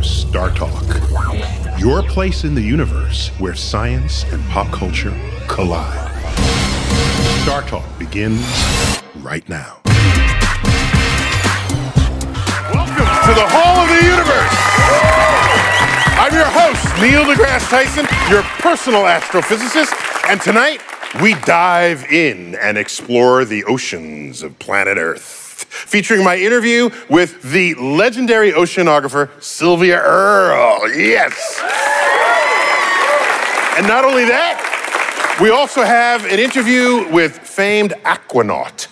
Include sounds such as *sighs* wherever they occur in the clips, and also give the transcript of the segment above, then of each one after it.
StarTalk, your place in the universe where science and pop culture collide. StarTalk begins right now. Welcome to the Hall of the Universe. I'm your host, Neil deGrasse Tyson, your personal astrophysicist, and tonight we dive in and explore the oceans of planet Earth featuring my interview with the legendary oceanographer Sylvia Earle. Yes. And not only that, we also have an interview with famed aquanaut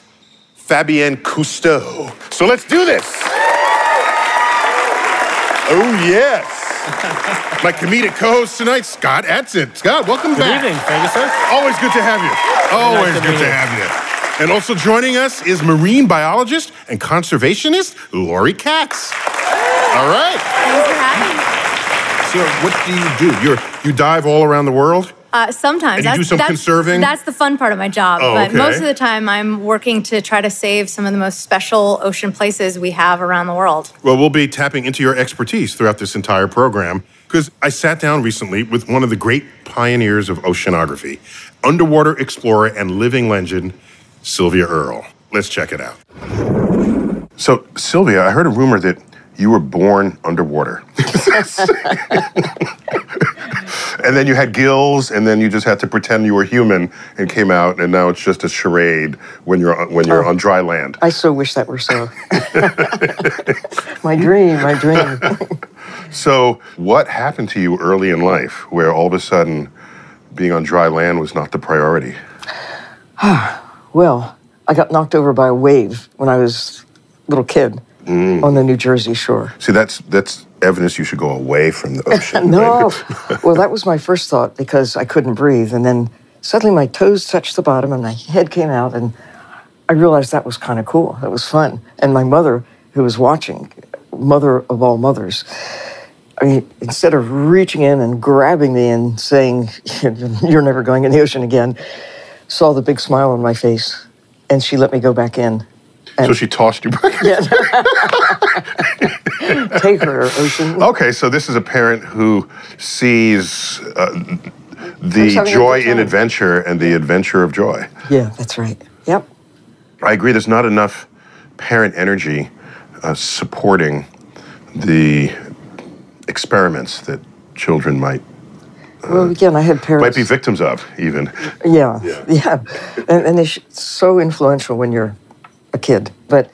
Fabien Cousteau. So let's do this. Oh, yes. *laughs* My comedic co-host tonight, Scott Adsit. Scott, welcome Good back. evening. Thank you, sir. Always good to have you. Always to good to have you. And also joining us is marine biologist and conservationist Laure Katz. All right. Thanks for having me. So, what do you do? You're you dive all around the world. Uh, sometimes And you that's, do some that's, conserving? That's the fun part of my job. Oh, but okay. most of the time, I'm working to try to save some of the most special ocean places we have around the world. Well, we'll be tapping into your expertise throughout this entire program because I sat down recently with one of the great pioneers of oceanography, underwater explorer and living legend, Sylvia Earle. Let's check it out. So, Sylvia, I heard a rumor that you were born underwater. and then you had gills, and then you just had to pretend you were human and came out, and now it's just a charade when you're on, when you're on dry land. I so wish that were so. my dream, my dream. So, what happened to you early in life where all of a sudden being on dry land was not the priority? Well, I got knocked over by a wave when I was a little kid mm. on the New Jersey shore. See, that's that's evidence you should go away from the ocean. *laughs* No. well, that was my first thought because I couldn't breathe. And then suddenly my toes touched the bottom and my head came out. And I realized that was kind of cool. That was fun. And my mother, who was watching, mother of all mothers, I mean, instead of reaching in and grabbing me and saying, *laughs* You're never going in the ocean again, saw the big smile on my face and she let me go back in. so she tossed you back. Yeah. *laughs* Take her, ocean. Okay, so this is a parent who sees uh, the joy in adventure and the adventure of joy. Yeah, that's right. Yep. I agree. There's not enough parent energy uh, supporting the experiments that children might Well, again, I had parents. might be victims of, even. Yeah, yeah, and, and it's so influential when you're a kid. But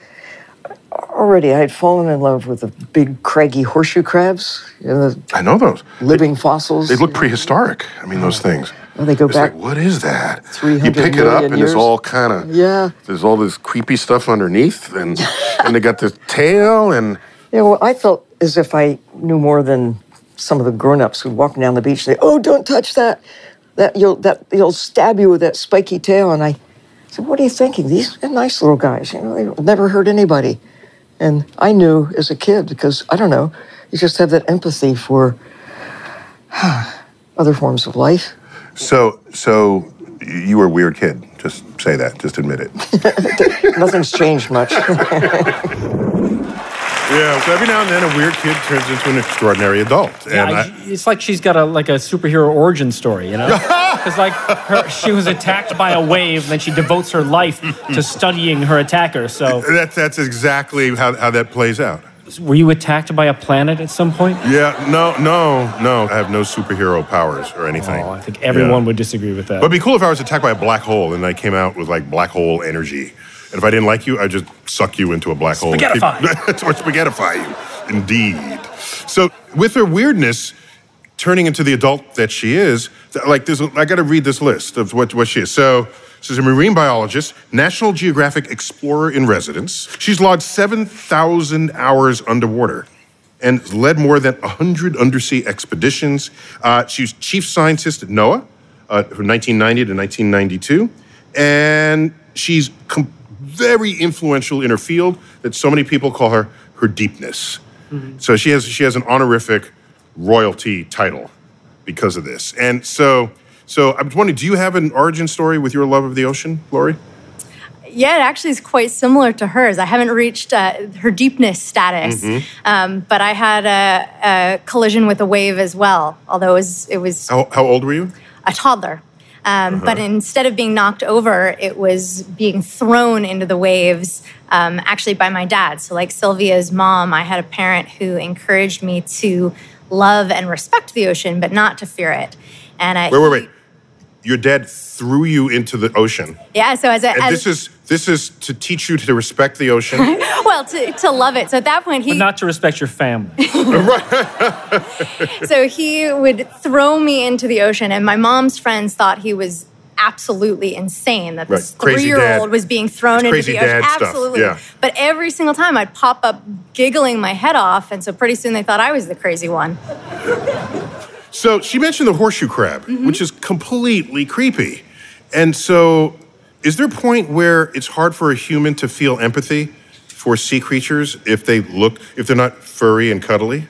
already, I had fallen in love with the big craggy horseshoe crabs, you know, the I know those. living fossils. They look prehistoric. I mean, those things. Oh, they go It's back. like, what is that? You pick it up million and it's all kind of Yeah. There's all this creepy stuff underneath, and and they got the tail, and Yeah, well, I felt as if I knew more than some of the grown-ups who walking down the beach. Say, "Oh, don't touch that! That you'll that you'll stab you with that spiky tail." And I said, "What are you thinking? These are nice little guys. You know, they've never hurt anybody." And I knew as a kid because I don't know, you just have that empathy for *sighs* other forms of life. so so you were a weird kid. Just say that. Just admit it. *laughs* Nothing's changed much. *laughs* yeah. So every now and then, a weird kid turns into an extraordinary adult, Yeah, I- it's like she's got a like a superhero origin story, you know? *laughs* Because like her, she was attacked by a wave, and then she devotes her life to studying her attacker. So, that's that's exactly how, how that plays out. were you attacked by a planet at some point? Yeah. No. No. No. I have no superhero powers or anything. Oh, I think everyone Yeah. would disagree with that. But it'd be cool if I was attacked by a black hole and I came out with like black hole energy. And if I didn't like you, I'd just suck you into a black hole. Spaghettify. *laughs* or spaghettify you. Indeed. So with her weirdness turning into the adult that she is, like this, I got to read this list of what, what she is. So she's a marine biologist, National Geographic explorer in residence. She's logged 7,000 hours underwater and led more than 100 undersea expeditions. Uh, she was chief scientist at NOAA uh, from 1990 to 1992. And she's com- very influential in her field that so many people call her her deepness. So she has, she has an honorific royalty title because of this. And so, so I was wondering, do you have an origin story with your love of the ocean, Laure? Yeah, it actually is quite similar to hers. I haven't reached uh, her deepness status, um, but I had a, a collision with a wave as well. Although it was, it was How, how old were you? a toddler. Um, But instead of being knocked over, it was being thrown into the waves, um, actually by my dad. So, like Sylvia's mom, I had a parent who encouraged me to love and respect the ocean, but not to fear it. And uh, Wait, wait, wait. Your dad threw you into the ocean. yeah, so as a And as, this is this is to teach you to respect the ocean. *laughs* well to, to love it. So at that point, he but not to respect your family. *laughs* so he would throw me into the ocean, and my mom's friends thought he was absolutely insane that this Right. Three-year-old was being thrown It's into crazy the ocean. dad stuff, Absolutely. yeah. But every single time I'd pop up giggling my head off, and so pretty soon they thought I was the crazy one. So she mentioned the horseshoe crab, Mm-hmm. which is completely creepy. And so, is there a point where it's hard for a human to feel empathy for sea creatures if they look, if they're not furry and cuddly?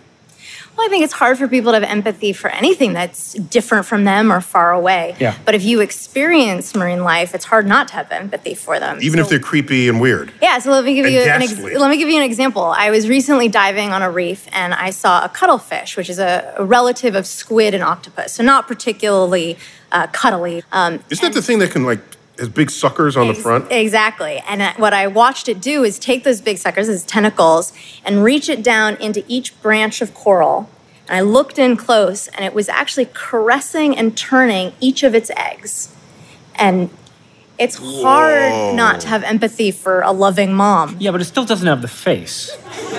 Well, I think it's hard for people to have empathy for anything that's different from them or far away. Yeah. But if you experience marine life, it's hard not to have empathy for them. Even if they're creepy and weird. Yeah, so let me give And you an ex- let me give you an example. I was recently diving on a reef and I saw a cuttlefish, which is a, a relative of squid and octopus, so not particularly uh, cuddly. Um, Isn't that the thing that can, like, has big suckers on the front? Exactly. And uh, what I watched it do is take those big suckers, those tentacles, and reach it down into each branch of coral. And I looked in close, and it was actually caressing and turning each of its eggs. And it's hard not to have empathy for a loving mom. Yeah, but it still doesn't have the face.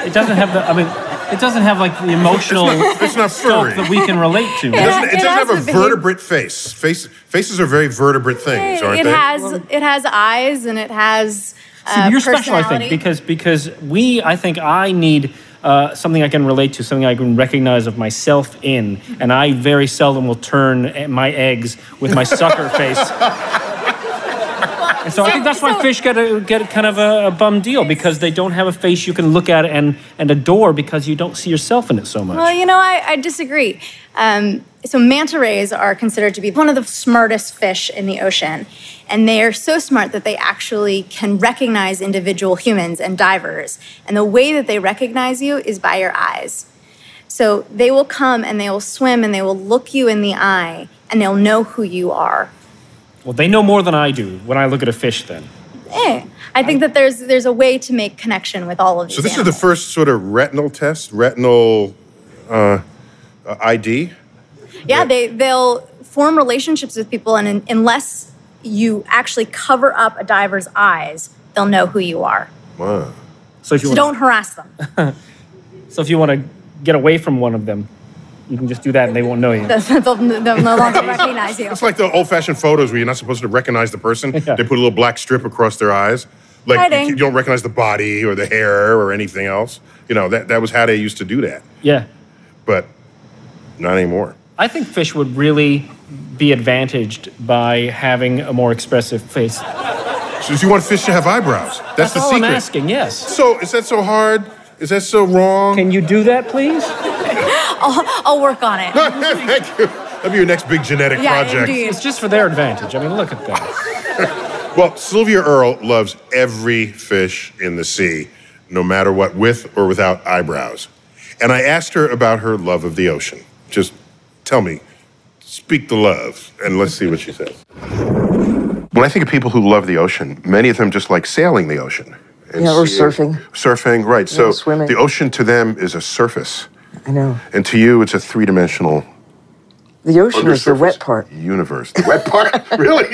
It doesn't have the. I mean, it doesn't have like the emotional It's not stuff furry. that we can relate to. It doesn't, it It doesn't have a the behavior- vertebrate face. face. Faces are very vertebrate things, aren't it they? has it has eyes and it has See, uh, you're special, I think, because because we, I think, I need uh, something I can relate to, something I can recognize of myself in, and I very seldom will turn my eggs with my sucker *laughs* face. And so I think that's why fish get a, get kind of a, a bum deal because they don't have a face you can look at and, and adore because you don't see yourself in it so much. Well, you know, I, I disagree. Um, so manta rays are considered to be one of the smartest fish in the ocean, and they are so smart that they actually can recognize individual humans and divers. And the way that they recognize you is by your eyes. So they will come and they will swim and they will look you in the eye and they'll know who you are. Well, they know more than I do when I look at a fish. Then Eh, I think that there's there's a way to make connection with all of these. So this is the first sort of retinal test, retinal uh, uh, ID. Yeah, they they'll form relationships with people, and un- unless you actually cover up a diver's eyes, they'll know who you are. Wow. so if you So want, don't harass them. *laughs* so if you want to get away from one of them, You can just do that and they won't know you. they'll, they'll no longer *laughs* recognize you. It's like the old-fashioned photos where you're not supposed to recognize the person. Yeah. They put a little black strip across their eyes, like Hiding. you don't recognize the body or the hair or anything else. You know that that was how they used to do that, Yeah. but not anymore. I think fish would really be advantaged by having a more expressive face. So you want fish to have eyebrows? That's, That's the all secret. I'm asking, yes. So is that so hard? Is that so wrong? Can you do that, please? I'll work on it. *laughs* Thank you. That'll be your next big genetic Yeah, project. indeed. It's just for their advantage. I mean, look at that. *laughs* Well, Sylvia Earle loves every fish in the sea, no matter what, with or without eyebrows. And I asked her about her love of the ocean. Just tell me, speak the love, and let's see what she says. When I think of people who love the ocean, many of them just like sailing the ocean. and Yeah, or surfing. Surfing, right. so swimming. the ocean to them is a surface, I know. and to you, it's a three dimensional The ocean is the wet part. universe. The wet part? *laughs* really?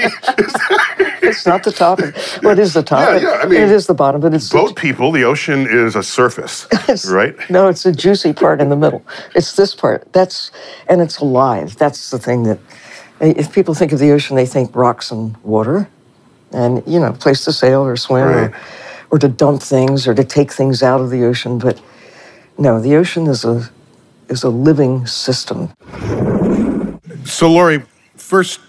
It's not the top. Well, it is the top. Yeah, yeah, I mean, it is the bottom, but it's Boat people, the ocean is a surface, *laughs* right? No, it's the juicy part in the middle. It's this part. That's and it's alive. That's the thing that eh, if people think of the ocean, they think rocks and water, and you know, place to sail or swim Right. or, or to dump things or to take things out of the ocean. But no, the ocean is a is a living system. So, Laure, first,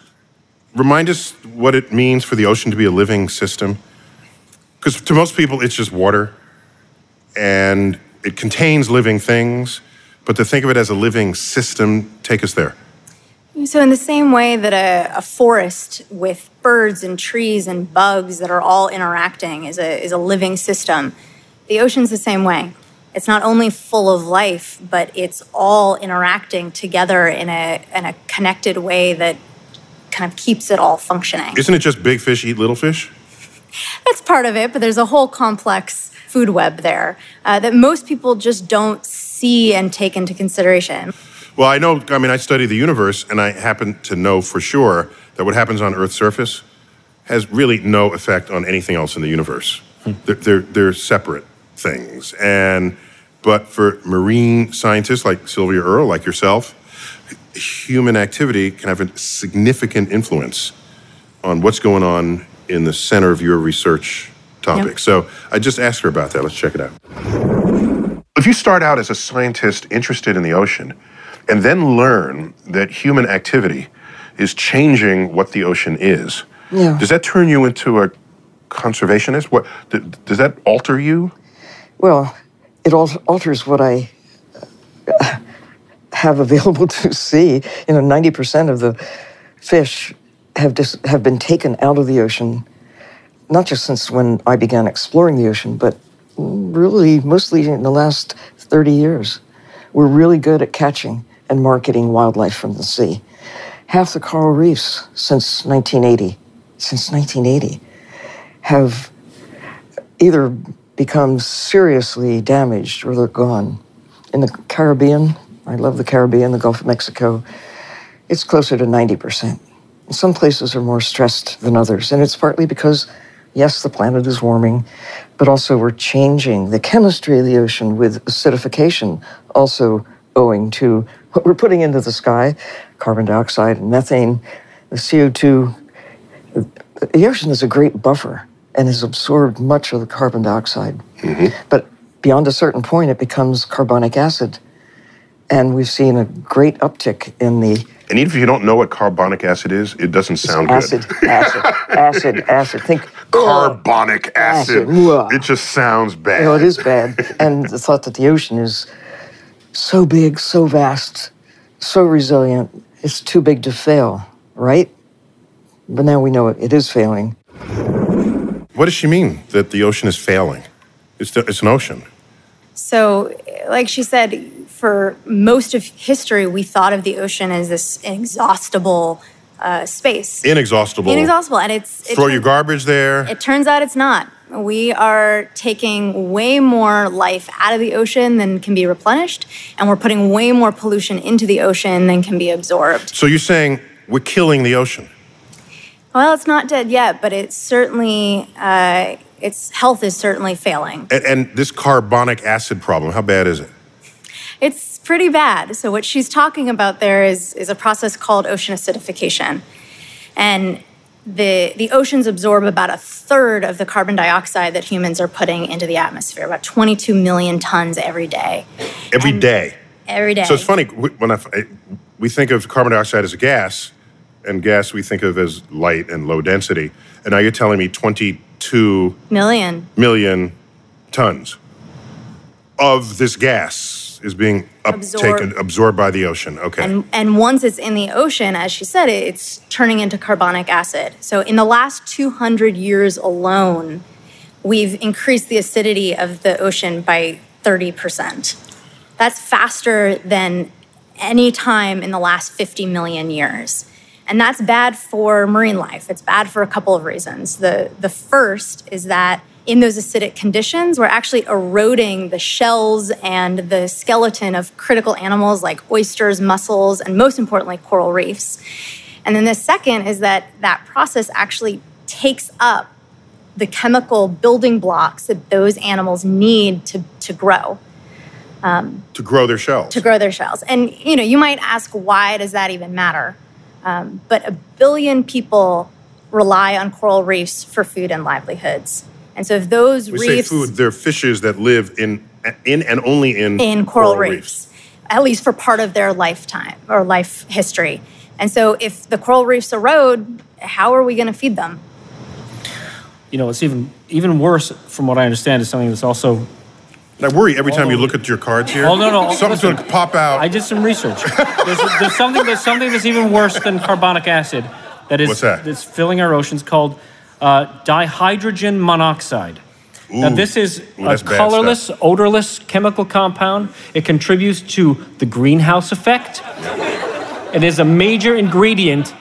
remind us what it means for the ocean to be a living system. Because to most people, it's just water and it contains living things. But to think of it as a living system, take us there. So, in the same way that a, a forest with birds and trees and bugs that are all interacting is a, is a living system, the ocean's the same way. It's not only full of life, but it's all interacting together in a, in a connected way that kind of keeps it all functioning. Isn't it just big fish eat little fish? That's part of it, but there's a whole complex food web there uh, that most people just don't see and take into consideration. Well, I know, I mean, I study the universe, and I happen to know for sure that what happens on Earth's surface has really no effect on anything else in the universe. They're, they're, they're separate things. And, but for marine scientists like Sylvia Earle, like yourself, human activity can have a significant influence on what's going on in the center of your research topic. Yeah. So I just asked her about that. Let's check it out. If you start out as a scientist interested in the ocean and then learn that human activity is changing what the ocean is, Yeah. does that turn you into a conservationist? What th- does that alter you? Well, it al- alters what I uh, have available to see. You know, ninety percent of the fish have dis- have been taken out of the ocean, not just since when I began exploring the ocean, but really mostly in the last thirty years. We're really good at catching and marketing wildlife from the sea. Half the coral reefs since 1980, since 1980, have either become seriously damaged or they're gone. In the Caribbean, I love the Caribbean, the Gulf of Mexico, it's closer to 90%. Some places are more stressed than others, and it's partly because, yes, the planet is warming, but also we're changing the chemistry of the ocean with acidification, also owing to what we're putting into the sky carbon dioxide and methane, the CO2 the ocean is a great buffer and has absorbed much of the carbon dioxide. Mm-hmm. But beyond a certain point, it becomes carbonic acid. And we've seen a great uptick in the And even if you don't know what carbonic acid is, it doesn't sound acid, good. acid, acid, acid. *laughs* Acid. Think Carbonic acid. Acid. It just sounds bad. You know, it is bad. *laughs* and the thought that the ocean is so big, so vast, so resilient, it's too big to fail, right? But now we know it, it is failing. What does she mean that the ocean is failing? It's, the, it's an ocean. So, like she said, for most of history, we thought of the ocean as this inexhaustible uh, space. Inexhaustible. Inexhaustible, and it's it Throw turns- your garbage there. It turns out it's not. We are taking way more life out of the ocean than can be replenished, and we're putting way more pollution into the ocean than can be absorbed. so you're saying we're killing the ocean. Well, it's not dead yet, but it's certainly uh, its health is certainly failing. And, and this carbonic acid problem, how bad is it? It's pretty bad. So, what she's talking about there is, is a process called ocean acidification. And the, the oceans absorb about a third of the carbon dioxide that humans are putting into the atmosphere, about 22 million tons every day. Every And- day. Every day. So it's funny when I, we think of carbon dioxide as a gas, and gas we think of as light and low density. And now you're telling me 22 Million. million tons of this gas is being Absorbed. uptaken, absorbed by the ocean. Okay. And, and once it's in the ocean, as she said, it's turning into carbonic acid. So, in the last 200 years alone, we've increased the acidity of the ocean by 30%. That's faster than any time in the last 50 million years. And that's bad for marine life. It's bad for a couple of reasons. The, the first is that in those acidic conditions, we're actually eroding the shells and the skeleton of critical animals like oysters, mussels, and most importantly, coral reefs. And then the second is that that process actually takes up the chemical building blocks that those animals need to, to grow um, to grow their shells. to grow their shells. And you know, you might ask, why does that even matter? Um, but a billion people rely on coral reefs for food and livelihoods. And so, if those we reefs say food, they're fishes that live in, in and only in, in coral, reefs, at least for part of their lifetime or life history. And so, if the coral reefs erode, how are we going to feed them? You know, it's even even worse, from what I understand, is something that's also. I worry every time you look at your cards here. Oh no, no! Something's listen, going to pop out. I did some research. There's, there's something there's something that's even worse than carbonic acid. That is What's that? that's filling our oceans called uh, dihydrogen monoxide. Ooh. Now, this is Ooh, a that's bad colorless, stuff. odorless chemical compound. It contributes to the greenhouse effect. It is a major ingredient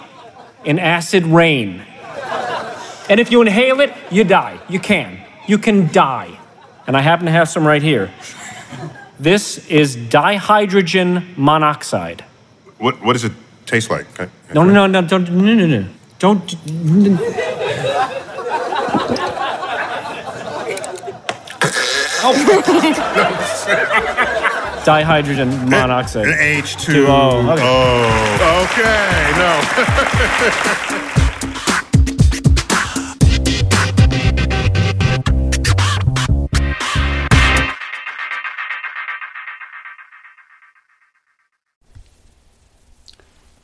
in acid rain. And if you inhale it, you die. You can. You can die. And I happen to have some right here. This is dihydrogen monoxide. What, what does it taste like? Okay. No, no, no, no, don't, no, no, no. Don't. *laughs* Dihydrogen monoxide. H2O. Two O, okay. Oh, okay. No. *laughs*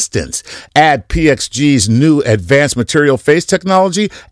distance. Add PXG's new advanced material face technology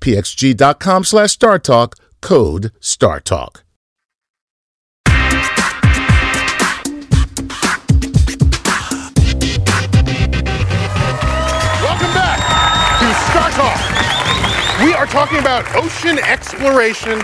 pxg.com slash StarTalk. Code StarTalk. Welcome back to Star Talk. We are talking about ocean exploration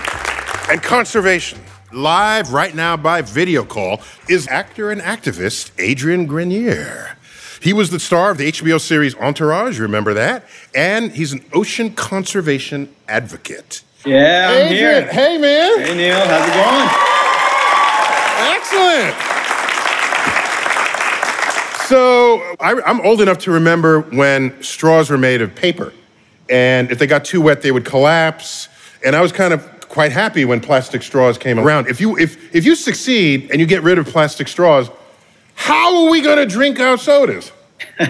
and conservation. Live right now by video call is actor and activist Adrian Grenier. He was the star of the HBO series Entourage, remember that? And he's an ocean conservation advocate. Yeah, I'm Adrian, here. hey man. Hey Neil, how's it going? Excellent. So I, I'm old enough to remember when straws were made of paper, and if they got too wet, they would collapse. And I was kind of quite happy when plastic straws came around. If you if if you succeed and you get rid of plastic straws, how are we going to drink our sodas? *laughs*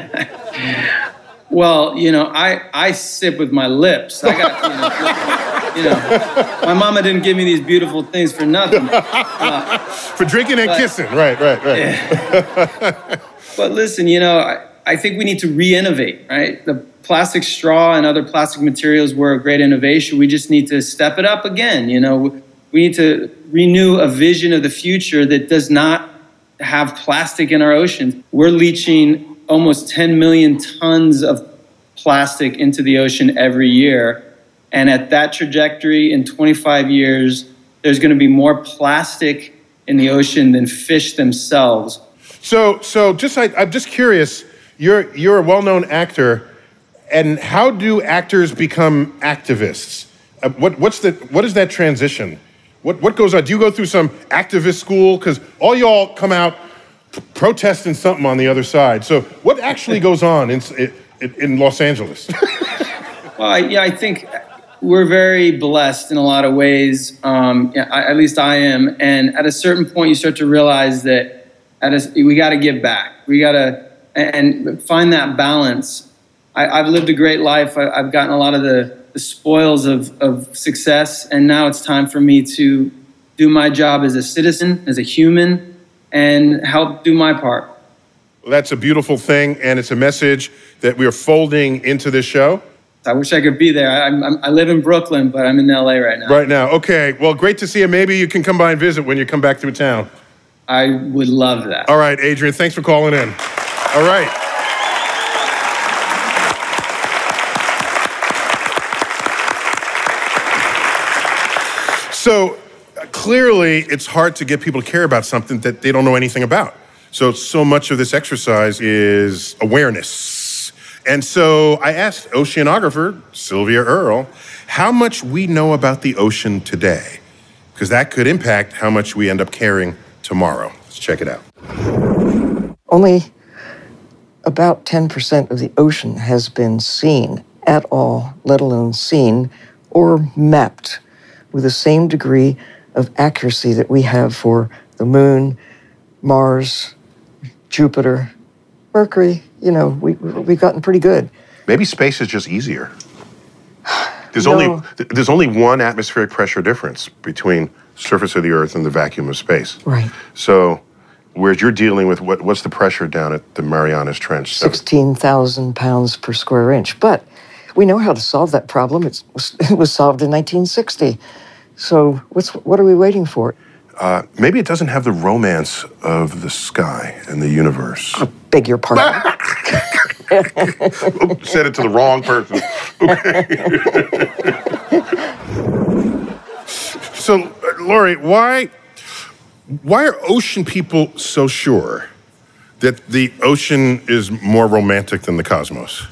Well, you know, I I sip with my lips. I got you know, *laughs* you know, my mama didn't give me these beautiful things for nothing. *laughs* Uh, for drinking and But- kissing, right, right, right. But listen, you know, I, I think we need to re-innovate, right? The plastic straw and other plastic materials were a great innovation. We just need to step it up again. You know, we need to renew a vision of the future that does not have plastic in our oceans. We're leaching almost 10 million tons of plastic into the ocean every year. And at that trajectory, in 25 years, there's going to be more plastic in the ocean than fish themselves. So, so just I, I'm just curious. You're you're a well-known actor, and how do actors become activists? Uh, what what's the what is that transition? What what goes on? Do you go through some activist school? Because all y'all come out protesting something on the other side. So, what actually *laughs* goes on in in, in Los Angeles? *laughs* Well, I, yeah, I think we're very blessed in a lot of ways. Um, I, at least I am. And at a certain point, you start to realize that at a, we got to give back. We got to and find that balance. I, I've lived a great life. I, I've gotten a lot of the, the spoils of, of success, and now it's time for me to do my job as a citizen, as a human, and help do my part. Well, That's a beautiful thing, and it's a message that we are folding into this show. I wish I could be there. I, I'm, I live in Brooklyn, but I'm in LA right now. Right now. Okay. Well, great to see you. Maybe you can come by and visit when you come back through town. I would love that. All right, Adrian, thanks for calling in. All right. So uh, clearly, it's hard to get people to care about something that they don't know anything about. So, so much of this exercise is awareness. And so I asked oceanographer Sylvia Earle how much we know about the ocean today, because that could impact how much we end up caring tomorrow. Let's check it out. Only about 10% of the ocean has been seen at all, let alone seen or mapped with the same degree of accuracy that we have for the moon, Mars, Jupiter, Mercury. You know, we, we've gotten pretty good. Maybe space is just easier. There's No. only there's only one atmospheric pressure difference between surface of the Earth and the vacuum of space. Right. So, whereas you're dealing with what what's the pressure down at the Marianas Trench? Seven- 16,000 pounds per square inch. But we know how to solve that problem. It's, *laughs* it was solved in 1960. So what's, what are we waiting for? Uh, maybe it doesn't have the romance of the sky and the universe. I Beg your pardon. Oops, *laughs* *laughs* Said it to the wrong person. *laughs* So, uh, Laure, why why are ocean people so sure that the ocean is more romantic than the cosmos?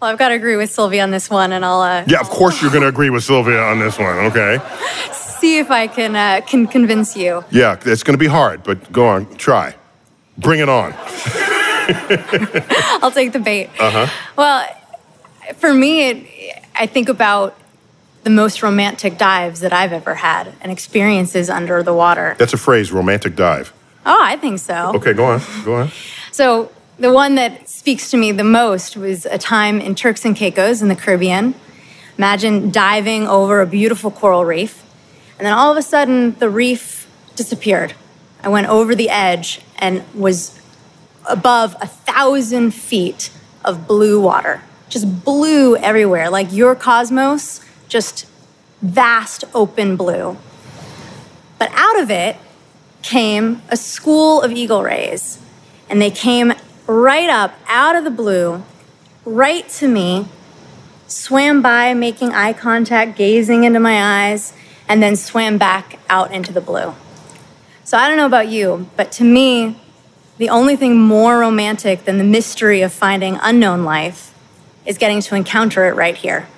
Well, I've got to agree with Sylvia on this one, and I'll uh, Yeah, of course you're going to agree with Sylvia on this one. Okay. see if I can uh, can convince you. Yeah, it's going to be hard, but go on, try. Bring it on. *laughs* I'll take the bait. Uh-huh. Well, for me, it, I think about the most romantic dives that I've ever had and experiences under the water. That's a phrase, romantic dive. Oh, I think so. Okay, go on. Go on. So the one that speaks to me the most was a time in Turks and Caicos in the Caribbean. Imagine diving over a beautiful coral reef, and then all of a sudden the reef disappeared. I went over the edge and was above a thousand feet of blue water, just blue everywhere, like your cosmos, just vast open blue. But out of it came a school of eagle rays, and they came right up out of the blue, right to me, swam by, making eye contact, gazing into my eyes, and then swam back out into the blue. So I don't know about you, but to me, the only thing more romantic than the mystery of finding unknown life is getting to encounter it right here.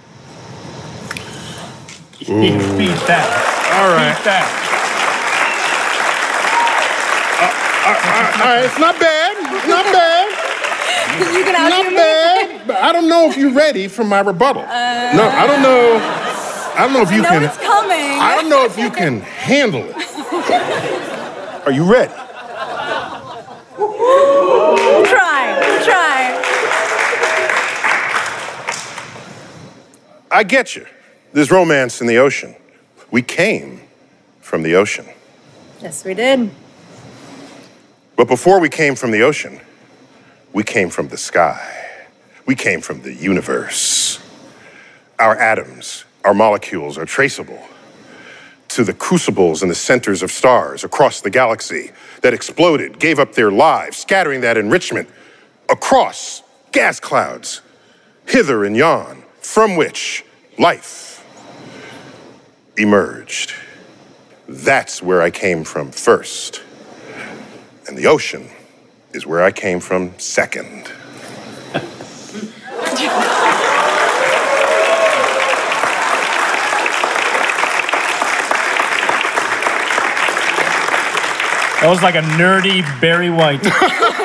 Beat, beat that. All right. Beat that. Uh, uh, all right, it's not bad. Not bad. you can Not bad. But I don't know if you're ready for my rebuttal. Uh, no, I don't know. I don't know if you know can. it's coming. I don't know if you can handle it. Are you ready? Try, try. I get you. There's romance in the ocean. We came from the ocean. Yes, we did. But before we came from the ocean, we came from the sky. We came from the universe. Our atoms, our molecules are traceable to the crucibles in the centers of stars across the galaxy that exploded, gave up their lives, scattering that enrichment across gas clouds, hither and yon, from which life emerged. That's where I came from first. And the ocean is where I came from second. That was like a nerdy Barry White. *laughs*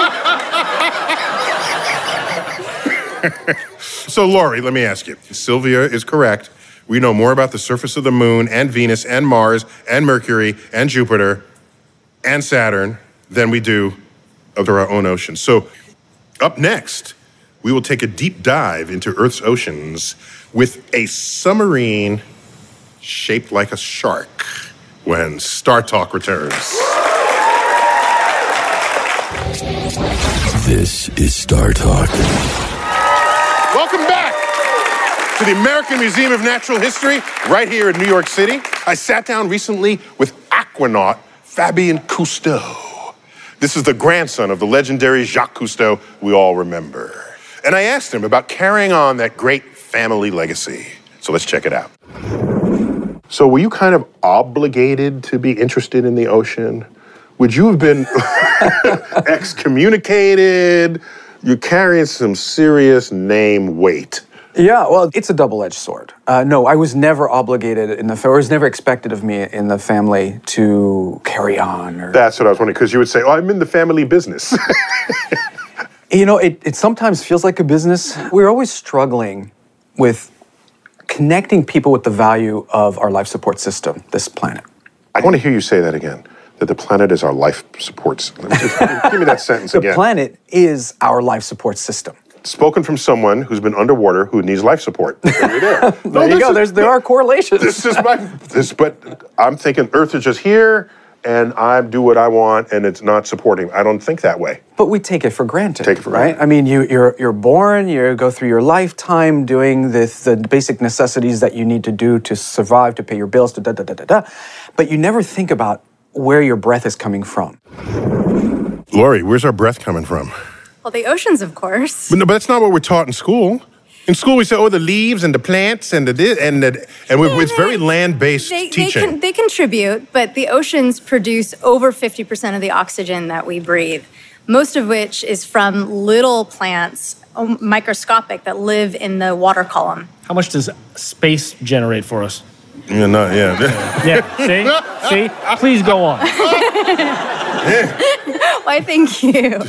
So, Laure, let me ask you. Sylvia is correct. We know more about the surface of the moon and Venus and Mars and Mercury and Jupiter and Saturn than we do of our own ocean. So, up next, we will take a deep dive into Earth's oceans with a submarine shaped like a shark when StarTalk returns. This is StarTalk. Welcome back to the American Museum of Natural History right here in New York City. I sat down recently with aquanaut Fabien Cousteau. This is the grandson of the legendary Jacques Cousteau we all remember. And I asked him about carrying on that great family legacy. So let's check it out. So, were you kind of obligated to be interested in the ocean? Would you have been *laughs* excommunicated? You're carrying some serious name weight. Yeah, well, it's a double-edged sword. Uh, no, I was never obligated in the, or it was never expected of me in the family to carry on. Or, That's what I was wondering, because you would say, Oh, I'm in the family business. *laughs* you know, it, it sometimes feels like a business. We're always struggling with connecting people with the value of our life support system, this planet. I want to hear you say that again. That the planet is our life support system. Give me that sentence The again. The planet is our life support system. Spoken from someone who's been underwater who needs life support. *laughs* There you're there. There No, you go. is- There's, there are correlations. This is my this, but I'm thinking Earth is just here, and I do what I want, and it's not supporting. I don't think that way. But we take it for granted. Take it for right? granted. I mean, you, you're you're born, you go through your lifetime doing the, the basic necessities that you need to do to survive, to pay your bills, to da da da da da. But you never think about where your breath is coming from. Laure, where's our breath coming from? Well, the oceans, of course. But no, but that's not what we're taught in school. In school, we say, "Oh, the leaves and the plants and the thi- and the, and we it's very land-based They, they, teaching." con- they contribute, but the oceans produce over 50% of the oxygen that we breathe, most of which is from little plants, um, microscopic, that live in the water column. How much does space generate for us? Yeah, no, yeah. *laughs* Yeah, see? See? Please go on. *laughs* Why, thank you.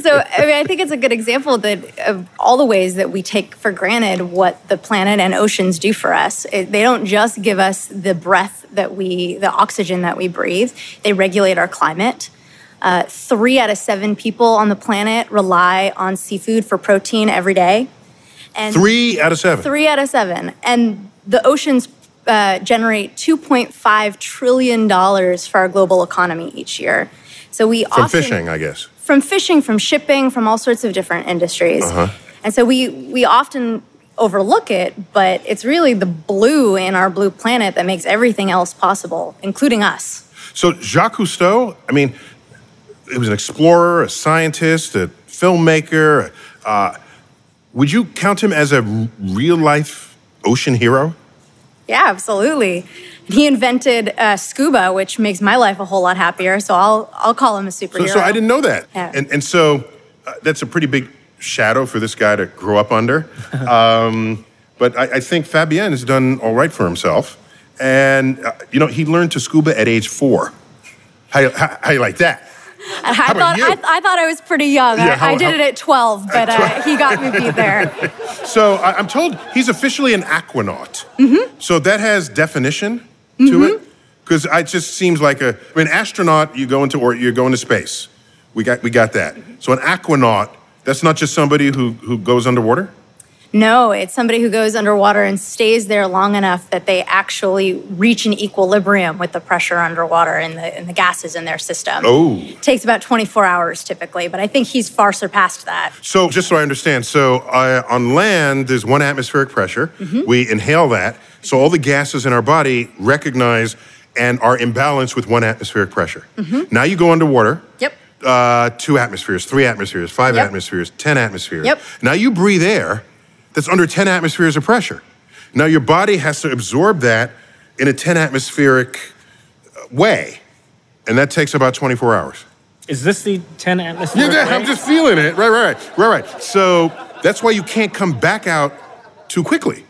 so, I mean, I think it's a good example that of all the ways that we take for granted what the planet and oceans do for us. It, they don't just give us the breath that we, the oxygen that we breathe. They regulate our climate. Uh, three out of seven people on the planet rely on seafood for protein every day. And Three out of seven. Three out of seven. And the oceans uh, generate $2.5 trillion for our global economy each year. So we From often, fishing, I guess. from fishing, from shipping, from all sorts of different industries. Uh-huh. And so we we often overlook it, but it's really the blue in our blue planet that makes everything else possible, including us. So Jacques Cousteau, I mean, he was an explorer, a scientist, a filmmaker. Uh, would you count him as a real life ocean hero? Yeah, absolutely. He invented uh, scuba, which makes my life a whole lot happier. So I'll I'll call him a superhero. so I didn't know that. Yeah. And, and so uh, that's a pretty big shadow for this guy to grow up under. *laughs* um, but I, I think Fabien has done all right for himself. And, uh, you know, he learned to scuba at age four. How, how, how you like that? *laughs* I, thought? I, I thought I was pretty young. Yeah, I, how- I did how- it at 12, but uh, he got me beat there. *laughs* So I, I'm told he's officially an aquanaut. Mm-hmm. So that has definition to it? Because it just seems like a, I mean, astronaut, you go into, or you go into space. We got, we got that. So an aquanaut, that's not just somebody who, who goes underwater? No, it's somebody who goes underwater and stays there long enough that they actually reach an equilibrium with the pressure underwater and the, and the gases in their system. Oh. It takes about 24 hours typically, but I think he's far surpassed that. So, just so I understand, so uh, on land, there's one atmospheric pressure. Mhm. We inhale that. So, all the gases in our body recognize and are in balance with one atmospheric pressure. Mhm. Now, you go underwater. Yep. Uh, two atmospheres, three atmospheres, five Yep. atmospheres, 10 atmospheres. Yep. Now, you breathe air that's under 10 atmospheres of pressure. Now, your body has to absorb that in a 10 atmospheric uh, way. And that takes about 24 hours. Is this the 10 atmosphere? Yeah, yeah, I'm just feeling it. Right, right, right, right, right. So that's why you can't come back out too quickly.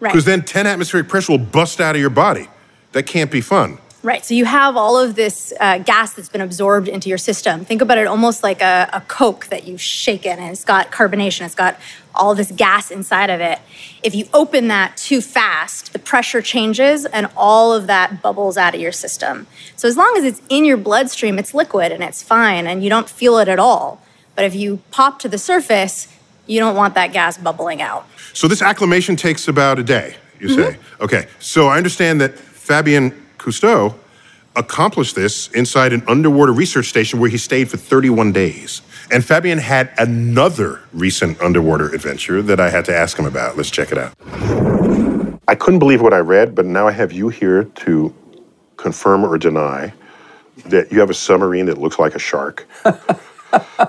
Right. Because then 10 atmospheric pressure will bust out of your body. That can't be fun. Right. So you have all of this uh, gas that's been absorbed into your system. Think about it almost like a, a Coke that you've shaken and it's got carbonation, it's got all this gas inside of it. If you open that too fast, the pressure changes and all of that bubbles out of your system. So as long as it's in your bloodstream, it's liquid and it's fine and you don't feel it at all. But if you pop to the surface, you don't want that gas bubbling out. So this acclimation takes about a day, you say. Okay. So I understand that Fabien Cousteau accomplished this inside an underwater research station where he stayed for 31 days. And Fabien had another recent underwater adventure that I had to ask him about. Let's check it out. I couldn't believe what I read, but now I have you here to confirm or deny that you have a submarine that looks like a shark. *laughs*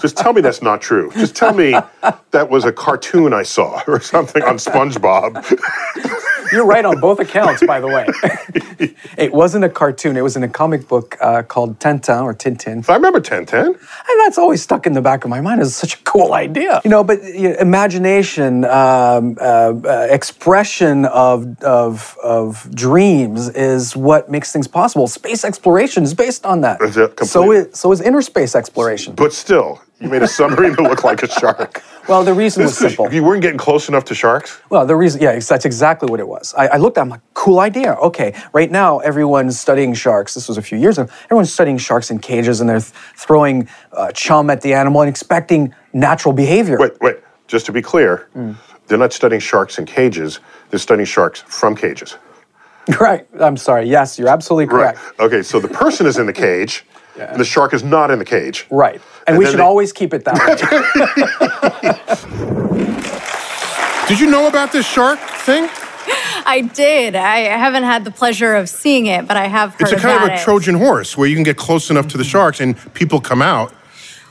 Just tell me that's not true. Just tell me that was a cartoon I saw or something on SpongeBob. You're right on both accounts, by the way. it wasn't a cartoon. It was in a comic book uh, called Tintin or Tintin. I remember Tintin. And that's always stuck in the back of my mind as such a cool idea. You know, but you know, imagination, um, uh, uh, expression of, of, of dreams is what makes things possible. Space exploration is based on that. Is it So is, so is inner space exploration. But still, you made a submarine that looked like a shark. *laughs* Well, the reason was This is- simple. You weren't getting close enough to sharks? Well, the reason, yeah, that's exactly what it was. I, I looked at, it, I'm like, cool idea. Okay, right now everyone's studying sharks. This was a few years ago. Everyone's studying sharks in cages and they're th- throwing uh, chum at the animal and expecting natural behavior. Wait, wait. Just to be clear, they're not studying sharks in cages. They're studying sharks from cages. *laughs* Right. I'm sorry. Yes, you're absolutely correct. Right. Okay, so the person is in the cage, and the shark is not in the cage. Right. And, And we should they- always keep it that way. *laughs* Did you know about this shark thing? I did. I haven't had the pleasure of seeing it, but I have heard It's a kind about of a it. Trojan horse where you can get close enough to the sharks and people come out.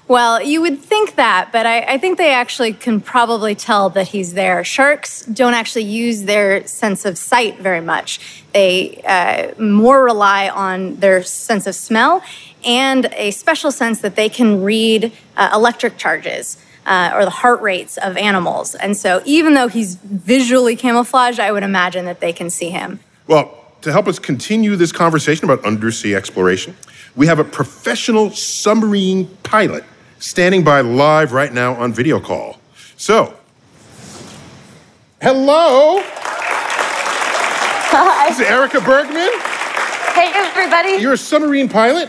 Well, you would think that, but I, I, think they actually can probably tell that he's there. Sharks don't actually use their sense of sight very much. They uh, more rely on their sense of smell and a special sense that they can read uh, electric charges. Uh, or the heart rates of animals. And so, even though he's visually camouflaged, I would imagine that they can see him. Well, to help us continue this conversation about undersea exploration, we have a professional submarine pilot standing by live right now on video call. So, hello. Hi. This is Erika Bergman. Hey, everybody. You're a submarine pilot?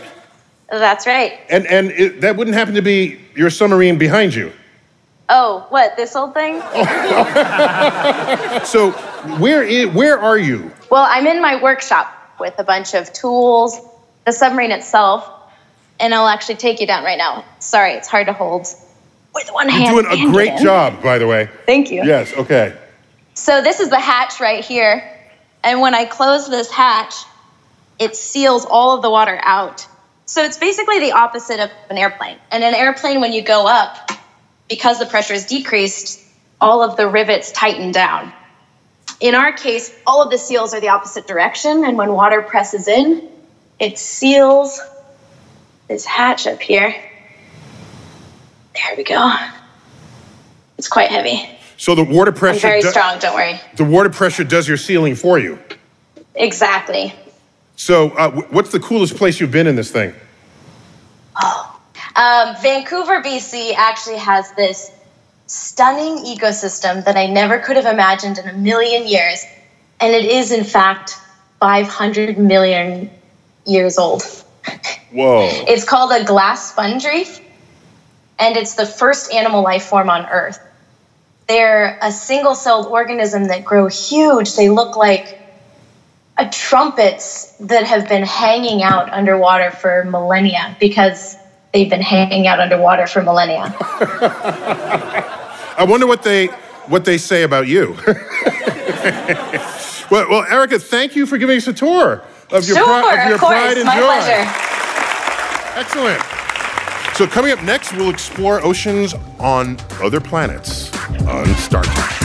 That's right. And, and it, that wouldn't happen to be your submarine behind you. Oh, what, this old thing? *laughs* so, where, is, where are you? Well, I'm in my workshop with a bunch of tools, the submarine itself, and I'll actually take you down right now. Sorry, it's hard to hold with one You're hand. You're doing a great job, by the way. Thank you. Yes, okay. So this is the hatch right here. And when I close this hatch, it seals all of the water out. So it's basically the opposite of an airplane. And an airplane, when you go up, because the pressure is decreased, all of the rivets tighten down. In our case, all of the seals are the opposite direction. And when water presses in, it seals this hatch up here. There we go. It's quite heavy. So the water pressure. I'm very do- strong. Don't worry. The water pressure does your ceiling for you. Exactly. So, uh, what's the coolest place you've been in this thing? Oh, um, Vancouver, BC actually has this stunning ecosystem that I never could have imagined in a million years, and it is in fact 500 million years old. *laughs* Whoa. It's called a glass sponge reef, and it's the first animal life form on Earth. They're a single celled organism that grow huge. They look like a trumpets that have been hanging out underwater for millennia because they've been hanging out underwater for millennia. *laughs* I wonder what they what they say about you. *laughs* well, well, Erika, thank you for giving us a tour of your, sure, pri- of your of course, pride and my joy. pleasure. Excellent. So coming up next, we'll explore oceans on other planets on StarTalk.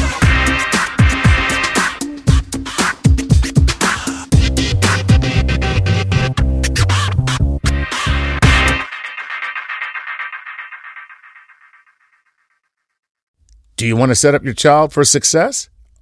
Do you want to set up your child for success?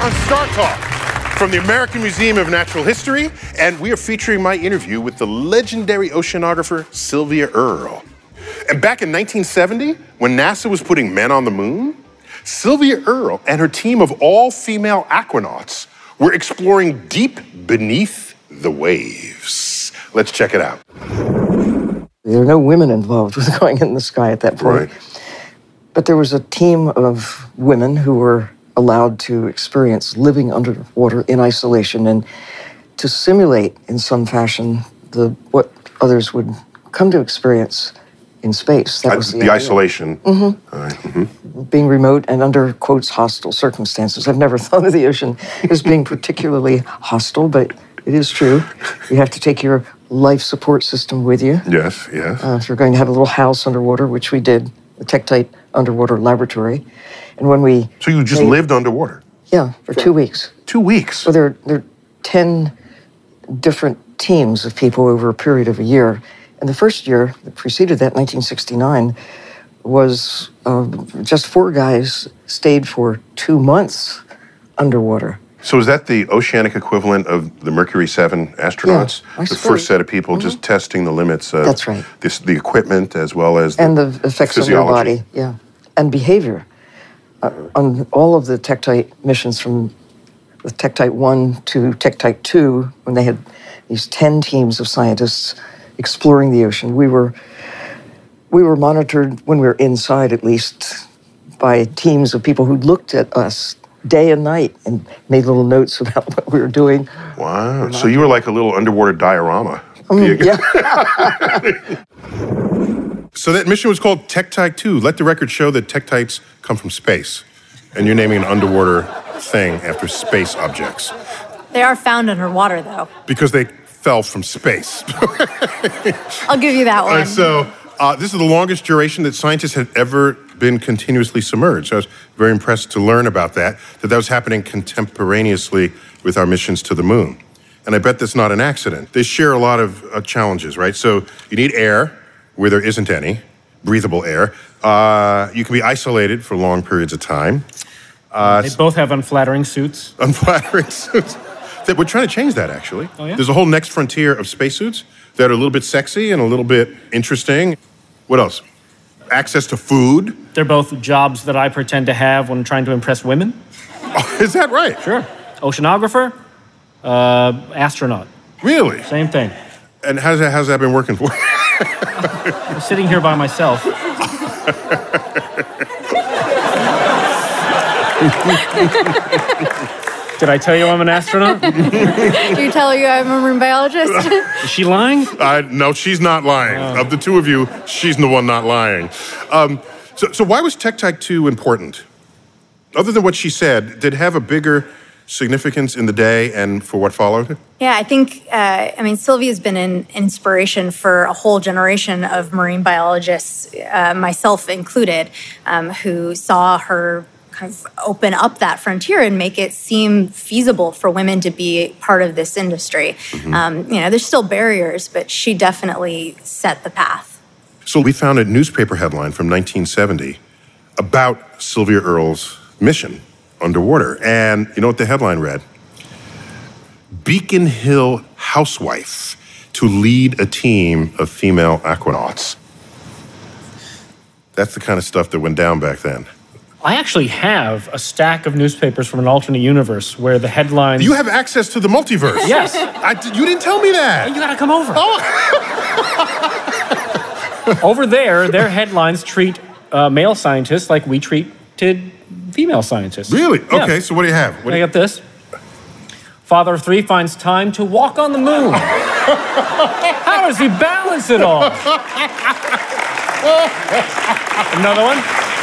On StarTalk from the American Museum of Natural History, and we are featuring my interview with the legendary oceanographer Sylvia Earle. And back in 1970, when NASA was putting men on the moon, Sylvia Earle and her team of all female aquanauts were exploring deep beneath the waves. Let's check it out. There were no women involved with *laughs* going in the sky at that point. But there was a team of women who were allowed to experience living underwater in isolation and to simulate in some fashion the what others would come to experience in space. That was the, the isolation. Mhm. All right, mhm. Being remote and under quotes hostile circumstances. I've never *laughs* thought of the ocean as being particularly hostile, but it is true. You have to take your life support system with you. Yes, yes. Uh, if you're going to have a little house underwater, which we did, the Tektite Underwater Laboratory, and when we So you just made- lived underwater? yeah for two weeks. Two weeks. So there there are ten different teams of people over a period of a year, and the first year that preceded that, 1969, was uh, just four guys stayed for two months underwater. So is that the oceanic equivalent of the Mercury 7 astronauts? I the first set of people just testing the limits of That's right. this, the equipment as well as the and the effects on your body, yeah, and behavior. Uh, on all of the Tektite missions from the Tektite 1 to Tektite 2, when they had these 10 teams of scientists exploring the ocean, we were, we were monitored when we were inside, at least, by teams of people who looked at us day and night and made little notes *laughs* about what we were doing. Wow. So you were like a little underwater diorama. Mm, yeah. *laughs* So that mission was called Tektite 2. Let the record show that Tektites come from space. And you're naming an underwater thing after space objects They are found underwater, though. because they fell from space. *laughs* I'll give you that one. Uh, so uh, this is the longest duration that scientists had ever been continuously submerged. So I was very impressed to learn about that, that that was happening contemporaneously with our missions to the moon. And I bet that's not an accident. They share a lot of uh, challenges, right? So you need air where there isn't any, breathable air. Uh, you can be isolated for long periods of time. Uh, They both have unflattering suits. *laughs* unflattering suits. That we're trying to change that actually. Oh, yeah? There's a whole next frontier of spacesuits that are a little bit sexy and a little bit interesting. What else? Access to food. They're both jobs that I pretend to have when trying to impress women. *laughs* Is that right? Sure. Oceanographer, uh, astronaut. Really? Same thing. And how's that, how's that been working for you? *laughs* I'm sitting here by myself. *laughs* Did I tell you I'm an astronaut? Did *laughs* you tell you I'm a marine biologist? Is she lying? Uh, no, she's not lying. Of the two of you, she's the one not lying. Um, so, so why was Tektite 2 important? Other than what she said, did it have a bigger significance in the day and for what followed? Yeah, I think, uh, I mean, Sylvia's been an inspiration for a whole generation of marine biologists, uh, myself included, um, who saw her kind of open up that frontier and make it seem feasible for women to be part of this industry. Um, you know, there's still barriers, but she definitely set the path. So we found a newspaper headline from 1970 about Sylvia Earle's mission underwater. And you know what the headline read? Beacon Hill housewife to lead a team of female aquanauts. That's the kind of stuff that went down back then. I actually have a stack of newspapers from an alternate universe where the headlines. You have access to the multiverse. Yes. I, you didn't tell me that. You gotta come over. Oh. *laughs* over there, their headlines treat uh, male scientists like we treated female scientists. Really? Yeah. Okay, so what do you have? What do I you, got this. Father of three finds time to walk on the moon. *laughs* How does he balance it all? *laughs* Another one.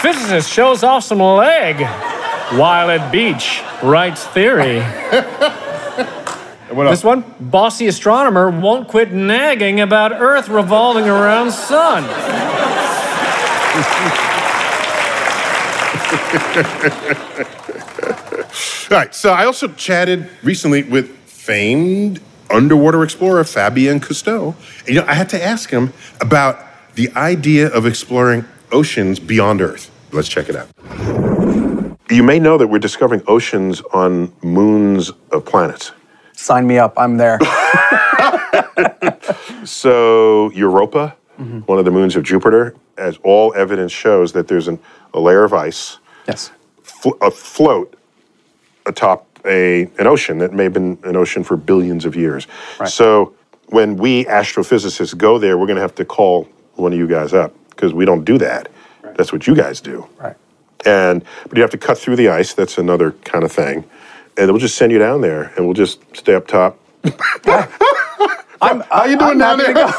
Physicist shows off some leg while at beach. Writes theory. This one. Bossy astronomer won't quit nagging about Earth revolving around sun. *laughs* All right, so I also chatted recently with famed underwater explorer Fabien Cousteau. And, you know, I had to ask him about the idea of exploring oceans beyond Earth. Let's check it out. You may know that we're discovering oceans on moons of planets. Sign me up. I'm there. *laughs* So, Europa, mm-hmm. one of the moons of Jupiter, as all evidence shows that there's an, a layer of ice yes. fl- uh, afloat atop a, an ocean that may have been an ocean for billions of years. Right. So, when we astrophysicists go there, we're going to have to call one of you guys up because we don't do that. That's what you guys do. Right. And but you have to cut through the ice. That's another kind of thing. And we'll just send you down there, and we'll just stay up top. *laughs* I'm, How you doing I'm down there? go. *laughs*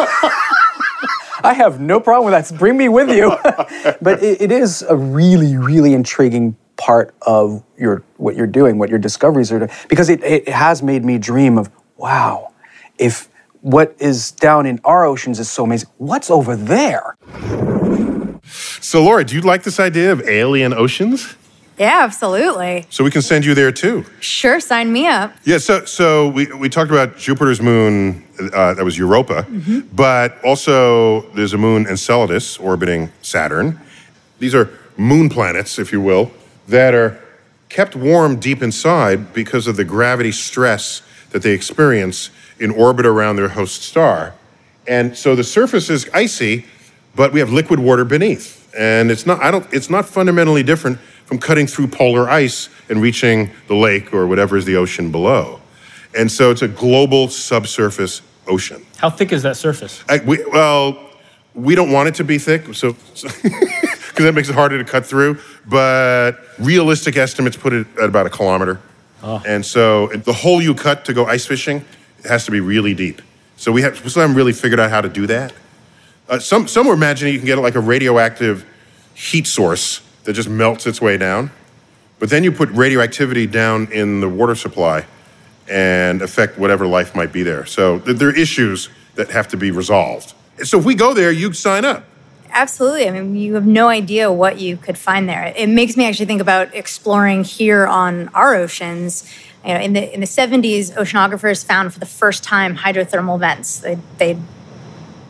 I have no problem with that. Bring me with you. *laughs* but it, it is a really, really intriguing part of your what you're doing, what your discoveries are doing, because it, it has made me dream of wow, if what is down in our oceans is so amazing, what's over there? So, Laure, do you like this idea of alien oceans? Yeah, absolutely. So we can send you there too. Sure, sign me up. Yeah, so so we, we talked about Jupiter's moon, uh, that was Europa, but also there's a moon Enceladus orbiting Saturn. These are moon planets, if you will, that are kept warm deep inside because of the gravity stress that they experience in orbit around their host star. And so the surface is icy, but we have liquid water beneath. And it's not I don't it's not fundamentally different from cutting through polar ice and reaching the lake or whatever is the ocean below. And so it's a global subsurface ocean. How thick is that surface? I, we, well, we don't want it to be thick, so *laughs* because that makes it harder to cut through. But realistic estimates put it at about a kilometer. Oh. And so it- the hole you cut to go ice fishing has to be really deep. So we have we still haven't really figured out how to do that. Uh, some some were imagining you can get like a radioactive heat source that just melts its way down, but then you put radioactivity down in the water supply and affect whatever life might be there. So th- there are issues that have to be resolved. So if we go there, you sign up. Absolutely. I mean, you have no idea what you could find there. It makes me actually think about exploring here on our oceans. You know, in the in the 70s, oceanographers found for the first time hydrothermal vents. They they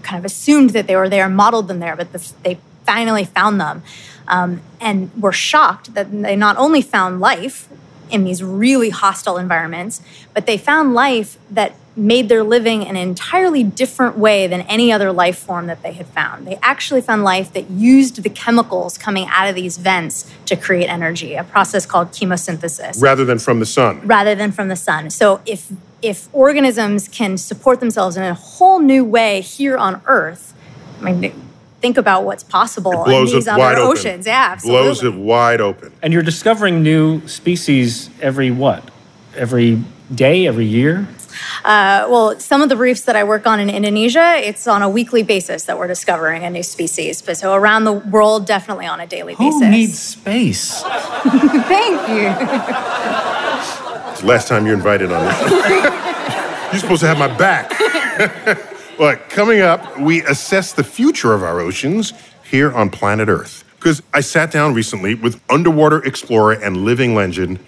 kind of assumed that they were there, modeled them there, but this, they finally found them, um, and were shocked that they not only found life in these really hostile environments, but they found life that made their living in an entirely different way than any other life form that they had found. They actually found life that used the chemicals coming out of these vents to create energy, a process called chemosynthesis rather than from the sun. rather than from the sun. So if if organisms can support themselves in a whole new way here on Earth, I mean, think about what's possible in Blows these it other wide open. oceans. Yeah, absolutely. Blows it wide open. And you're discovering new species every what? Every day, every year? Uh, well, some of the reefs that I work on in Indonesia, it's on a weekly basis that we're discovering a new species. But so around the world, definitely on a daily Who basis. needs space? *laughs* Thank you. *laughs* It's the last time you're invited on this. *laughs* you're supposed to have my back. *laughs* but coming up, we assess the future of our oceans here on planet Earth. Because I sat down recently with underwater explorer and living legend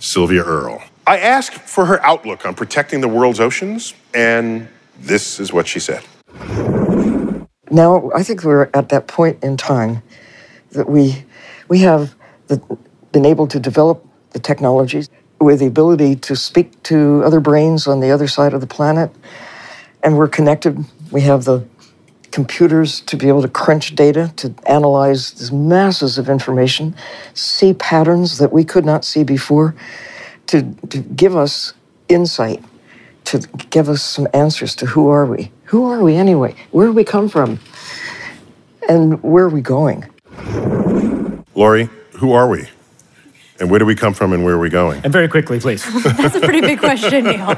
Sylvia Earle. I asked for her outlook on protecting the world's oceans, and this is what she said. Now, I think we're at that point in time that we, we have the, been able to develop the technologies with the ability to speak to other brains on the other side of the planet, and we're connected. We have the computers to be able to crunch data, to analyze these masses of information, see patterns that we could not see before, to, to give us insight, to give us some answers to who are we? Who are we anyway? Where do we come from? And where are we going? Laure, who are we? And where do we come from and where are we going? And very quickly, please. *laughs* That's a pretty big question, Neil.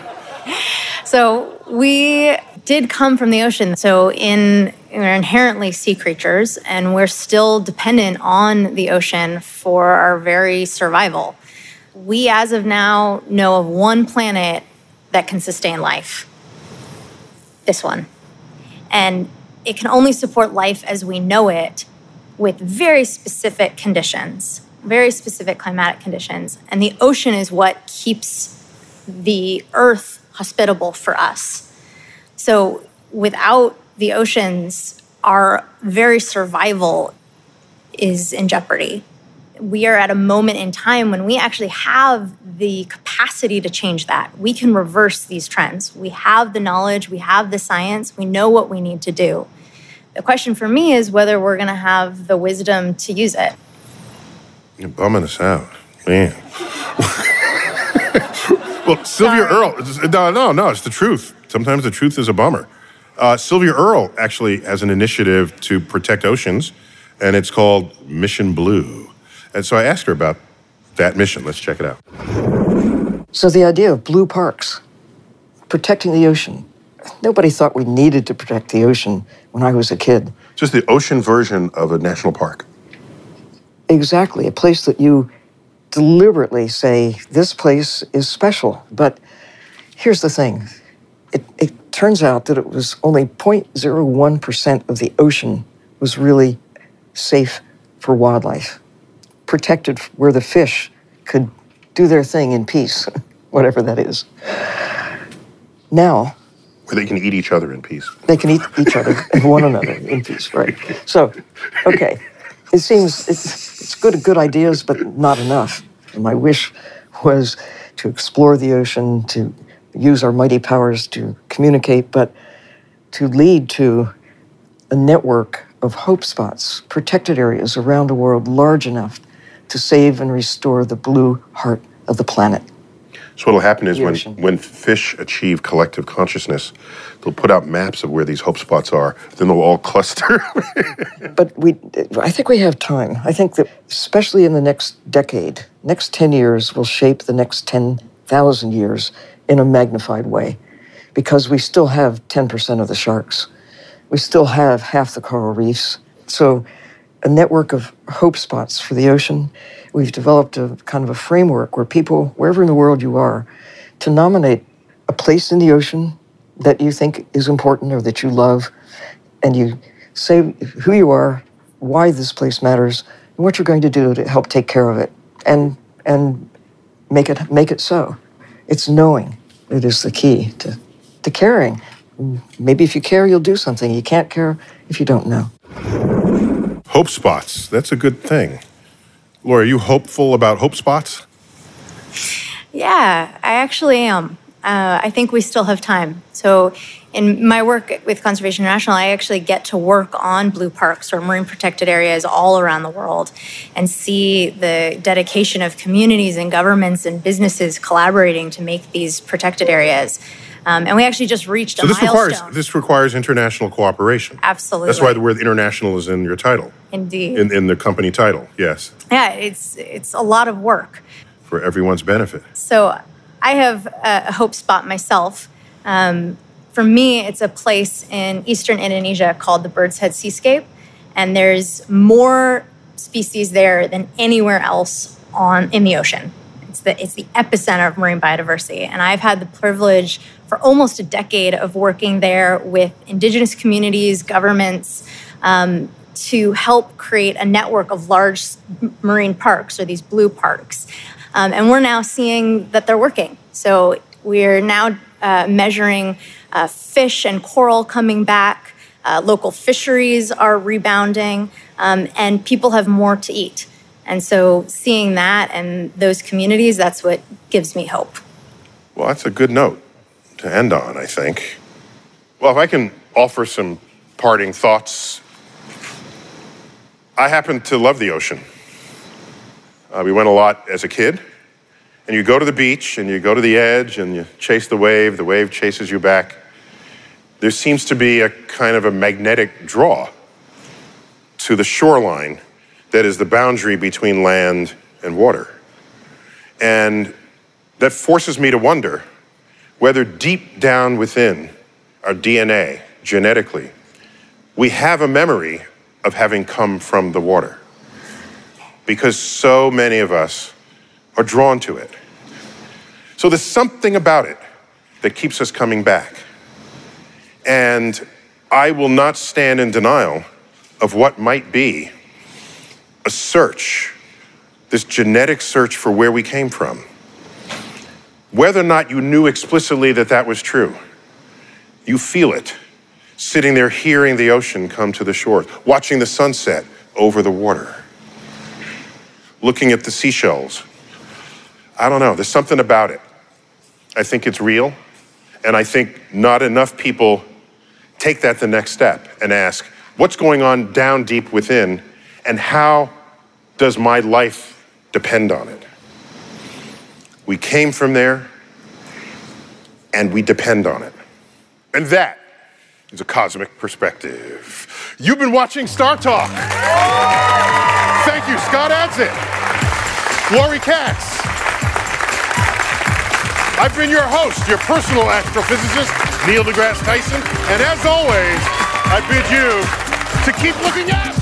So we did come from the ocean. So in we're inherently sea creatures, and we're still dependent on the ocean for our very survival. We, as of now, know of one planet that can sustain life. This one. And it can only support life as we know it with very specific conditions, very specific climatic conditions. And the ocean is what keeps the earth hospitable for us. So without the oceans, our very survival is in jeopardy. We are at a moment in time when we actually have the capacity to change that. We can reverse these trends. We have the knowledge, we have the science, we know what we need to do. The question for me is whether we're going to have the wisdom to use it. You're bumming us out, man. *laughs* well, Sylvia Earle, no, no, no, it's the truth. Sometimes the truth is a bummer. Uh, Sylvia Earle actually has an initiative to protect oceans, and it's called Mission Blue. And so I asked her about that mission. Let's check it out. So the idea of blue parks, protecting the ocean. Nobody thought we needed to protect the ocean when I was a kid. Just the ocean version of a national park. Exactly, a place that you deliberately say, this place is special. But here's the thing it, it turns out that it was only 0.01% of the ocean was really safe for wildlife, protected where the fish could do their thing in peace, *laughs* whatever that is. Now, Where they can eat each other in peace. they can eat each other and *laughs* one another in peace, right? So, okay, it seems it's, it's good, good ideas, but not enough. My wish was to explore the ocean, to use our mighty powers to communicate, but to lead to a network of hope spots, protected areas around the world large enough to save and restore the blue heart of the planet. So what'll happen is when, when fish achieve collective consciousness, they'll put out maps of where these hope spots are. Then they'll all *laughs* cluster. but we i think we have time. I think that especially in the next decade next 10 years will shape the next 10,000 years in a magnified way. Because we still have 10% of the sharks. We still have half the coral reefs. So a network of hope spots for the ocean we've developed a kind of a framework where people wherever in the world you are to nominate a place in the ocean that you think is important or that you love and you say who you are, why this place matters, and what you're going to do to help take care of it, and and make it make it so. It's knowing it is the key to to caring. Maybe if you care, you'll do something. You can't care if you don't know. Hope spots. That's a good thing. Laure, are you hopeful about hope spots? Yeah, I actually am. Uh, I think we still have time. So, in my work with Conservation International, I actually get to work on blue parks or marine protected areas all around the world and see the dedication of communities and governments and businesses collaborating to make these protected areas. Um, and we actually just reached So a this milestone. requires this requires international cooperation. Absolutely. That's why the word international is in your title, Indeed. in, in the company title. Yes, yeah, it's it's a lot of work. for everyone's benefit. So I have a a hope spot myself. Um, for me, it's a place in eastern Indonesia called the Bird's Head Seascape, and there's more species there than anywhere else on in the ocean. It's the it's the epicenter of marine biodiversity, and I've had the privilege for almost a decade of working there with indigenous communities, governments. Um, to help create a network of large marine parks or these blue parks. Um, and we're now seeing that they're working. So we're now uh, measuring uh, fish and coral coming back, uh, local fisheries are rebounding, um, and people have more to eat. And so seeing that and those communities, that's what gives me hope. Well, that's a good note to end on, I think. Well, if I can offer some parting thoughts, I happen to love the ocean. Uh, we went a lot as a kid, and you go to the beach and you go to the edge and you chase the wave, the wave chases you back. There seems to be a kind of a magnetic draw to the shoreline that is the boundary between land and water. And that forces me to wonder whether deep down within our DNA, genetically, we have a memory of having come from the water. Because so many of us are drawn to it. So there's something about it that keeps us coming back. And I will not stand in denial of what might be a search, this genetic search for where we came from. Whether or not you knew explicitly that that was true, you feel it sitting there hearing the ocean come to the shore, watching the sunset over the water, looking at the seashells. I don't know, there's something about it. I think it's real, and I think not enough people take that the next step and ask, what's going on down deep within, and how does my life depend on it? We came from there, and we depend on it. And that is a cosmic perspective. You've been watching StarTalk. Thank you, Scott Adsit, Laure Katz. I've been your host, your personal astrophysicist, Neil deGrasse Tyson, and as always, I bid you to keep looking up.